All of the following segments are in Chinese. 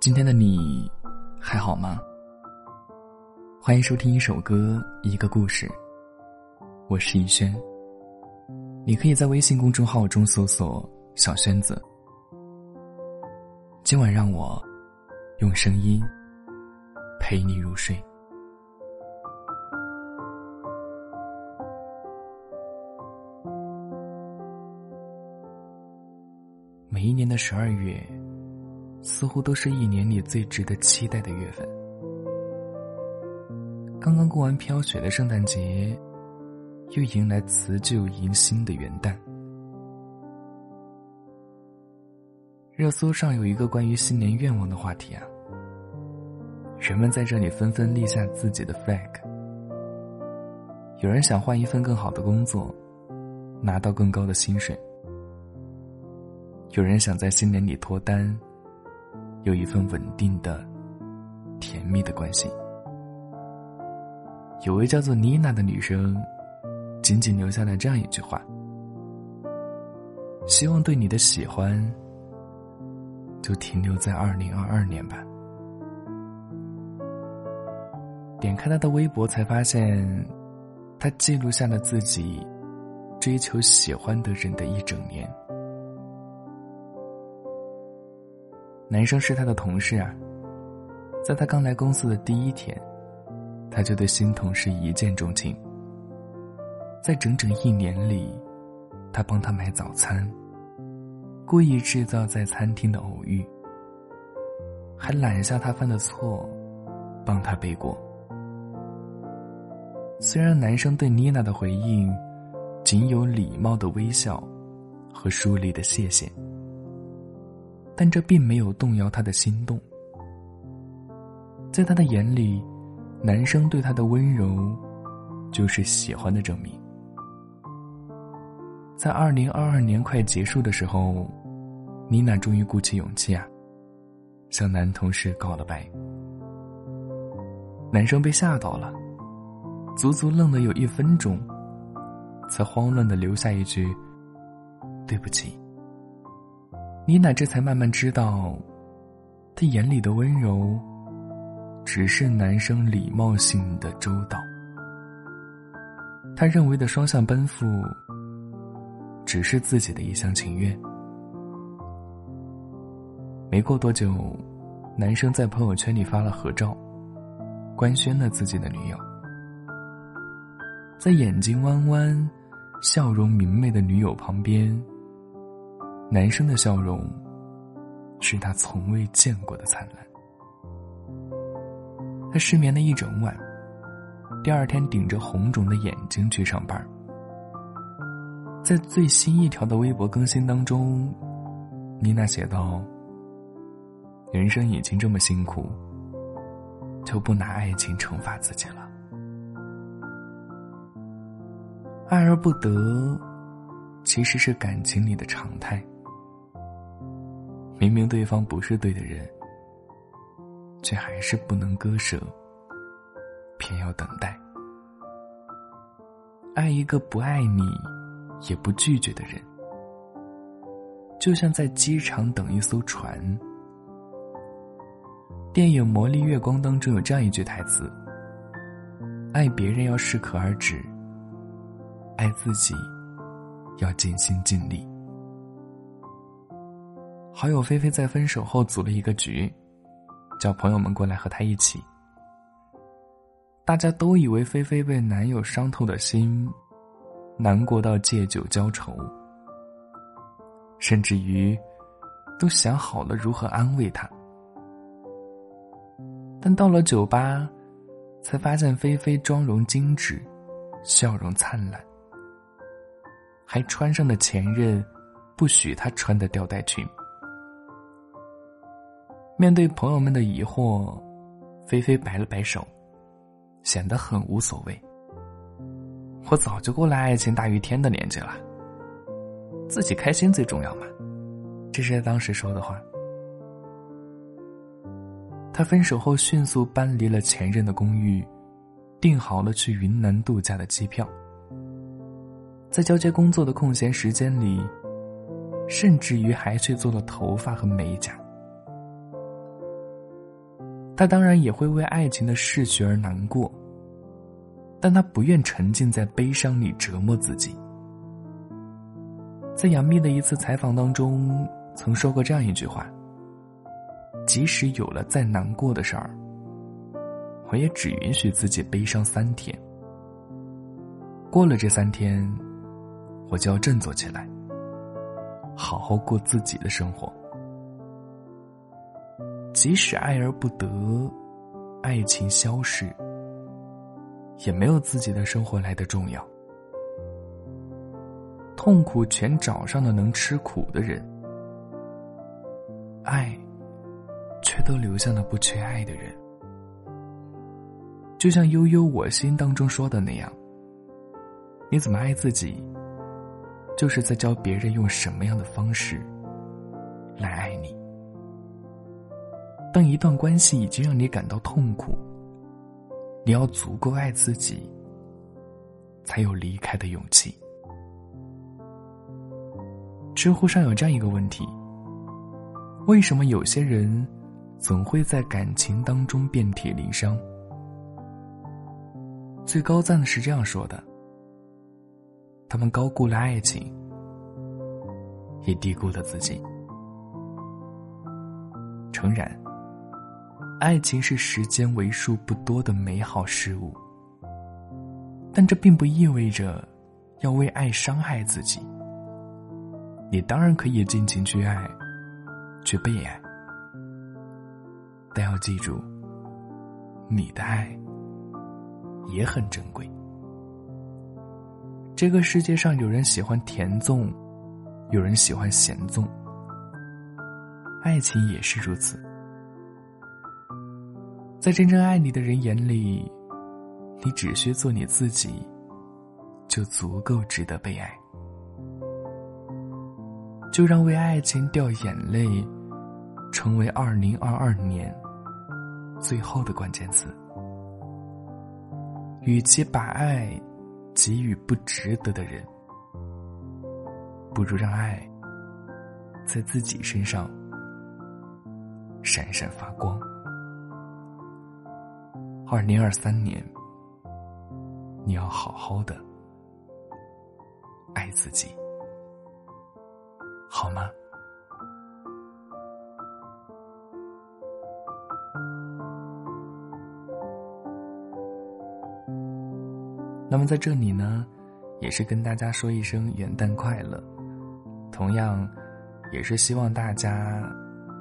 今天的你还好吗？欢迎收听一首歌，一个故事。我是逸轩。你可以在微信公众号中搜索“小轩子”。今晚让我用声音陪你入睡。一年的十二月。似乎都是一年里最值得期待的月份。刚刚过完飘雪的圣诞节，又迎来辞旧迎新的元旦。热搜上有一个关于新年愿望的话题啊，人们在这里纷纷立下自己的 flag。有人想换一份更好的工作，拿到更高的薪水；有人想在新年里脱单。有一份稳定的、甜蜜的关系。有位叫做妮娜的女生，仅仅留下了这样一句话：“希望对你的喜欢，就停留在二零二二年吧。”点开她的微博，才发现，她记录下了自己追求喜欢的人的一整年。男生是他的同事啊，在他刚来公司的第一天，他就对新同事一见钟情。在整整一年里，他帮他买早餐，故意制造在餐厅的偶遇，还揽下他犯的错，帮他背锅。虽然男生对妮娜的回应，仅有礼貌的微笑，和疏离的谢谢。但这并没有动摇他的心动，在他的眼里，男生对他的温柔，就是喜欢的证明。在二零二二年快结束的时候，妮娜终于鼓起勇气啊，向男同事告了白。男生被吓到了，足足愣了有一分钟，才慌乱的留下一句：“对不起。”妮娜这才慢慢知道，他眼里的温柔，只是男生礼貌性的周到。他认为的双向奔赴，只是自己的一厢情愿。没过多久，男生在朋友圈里发了合照，官宣了自己的女友。在眼睛弯弯、笑容明媚的女友旁边。男生的笑容，是他从未见过的灿烂。他失眠了一整晚，第二天顶着红肿的眼睛去上班。在最新一条的微博更新当中，妮娜写道：“人生已经这么辛苦，就不拿爱情惩罚自己了。爱而不得，其实是感情里的常态。”明明对方不是对的人，却还是不能割舍，偏要等待。爱一个不爱你，也不拒绝的人，就像在机场等一艘船。电影《魔力月光》当中有这样一句台词：“爱别人要适可而止，爱自己要尽心尽力。”好友菲菲在分手后组了一个局，叫朋友们过来和她一起。大家都以为菲菲被男友伤透的心，难过到借酒浇愁，甚至于都想好了如何安慰他。但到了酒吧，才发现菲菲妆容精致，笑容灿烂，还穿上了前任不许她穿的吊带裙。面对朋友们的疑惑，菲菲摆了摆手，显得很无所谓。我早就过了爱情大于天的年纪了，自己开心最重要嘛。这是他当时说的话。他分手后迅速搬离了前任的公寓，订好了去云南度假的机票。在交接工作的空闲时间里，甚至于还去做了头发和美甲。他当然也会为爱情的逝去而难过，但他不愿沉浸在悲伤里折磨自己。在杨幂的一次采访当中，曾说过这样一句话：“即使有了再难过的事儿，我也只允许自己悲伤三天。过了这三天，我就要振作起来，好好过自己的生活。即使爱而不得，爱情消逝，也没有自己的生活来的重要。”痛苦全找上了能吃苦的人，爱，却都留下了不缺爱的人。就像《悠悠我心》当中说的那样，你怎么爱自己，就是在教别人用什么样的方式来爱你。当一段关系已经让你感到痛苦，你要足够爱自己，才有离开的勇气。知乎上有这样一个问题：为什么有些人总会在感情当中遍体鳞伤？最高赞的是这样说的：他们高估了爱情，也低估了自己。诚然，爱情是时间为数不多的美好事物，但这并不意味着要为爱伤害自己。你当然可以尽情去爱，去被爱，但要记住，你的爱也很珍贵。这个世界上有人喜欢甜粽，有人喜欢咸粽，爱情也是如此。在真正爱你的人眼里，你只需做你自己，就足够值得被爱。就让为爱情掉眼泪，成为二零二二年最后的关键词。与其把爱给予不值得的人，不如让爱在自己身上闪闪发光。二零二三年，你要好好的爱自己。好吗？那么在这里呢，也是跟大家说一声元旦快乐。同样，也是希望大家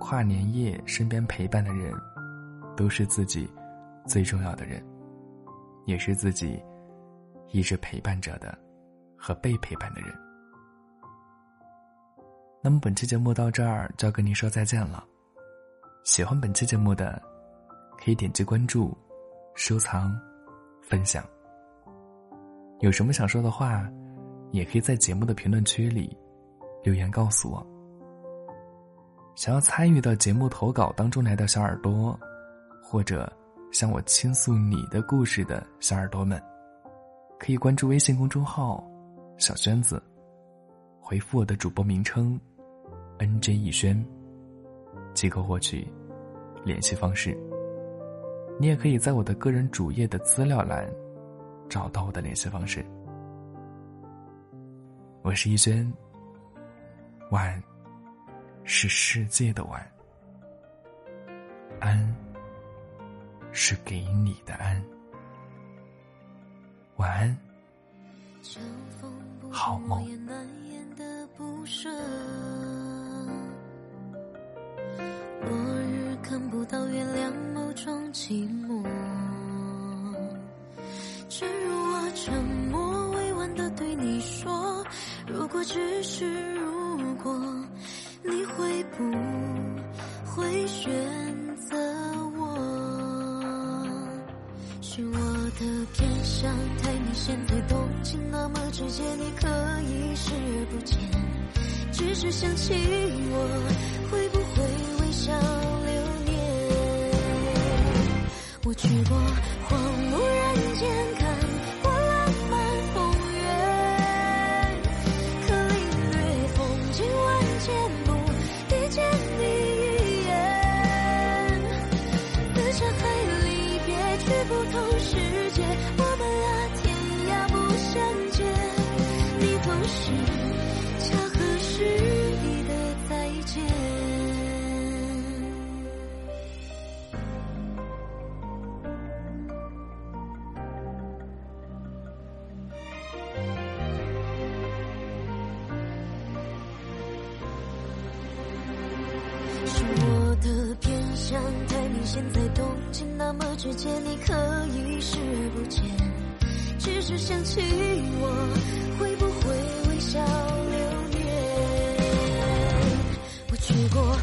跨年夜身边陪伴的人，都是自己最重要的人，也是自己一直陪伴着的和被陪伴的人。那么本期节目到这儿就要跟您说再见了。喜欢本期节目的，可以点击关注、收藏、分享。有什么想说的话，也可以在节目的评论区里留言告诉我。想要参与到节目投稿当中来的小耳朵，或者向我倾诉你的故事的小耳朵们，可以关注微信公众号“小娟子”，回复我的主播名称。N J 逸轩，即可获取联系方式。你也可以在我的个人主页的资料栏找到我的联系方式。我是逸轩，晚是世界的晚，安是给你的安。晚安，好梦。看不到月亮某种寂寞，正如我沉默委婉的对你说，如果只是如果，你会不的偏向太明显太动情，那么直接，你可以视而不见，只是想起我象太明显，在动情那么直接，你可以视而不见。只是想起我，会不会微笑留念？我去过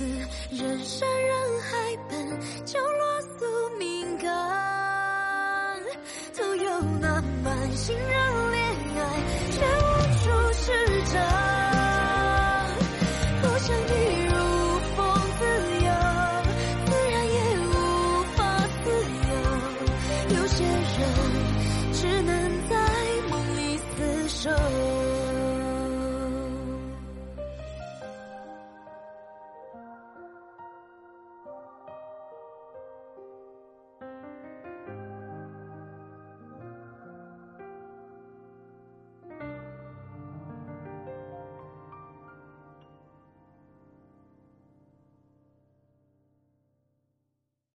我来自人山人海，本就落宿命感，都有那满心人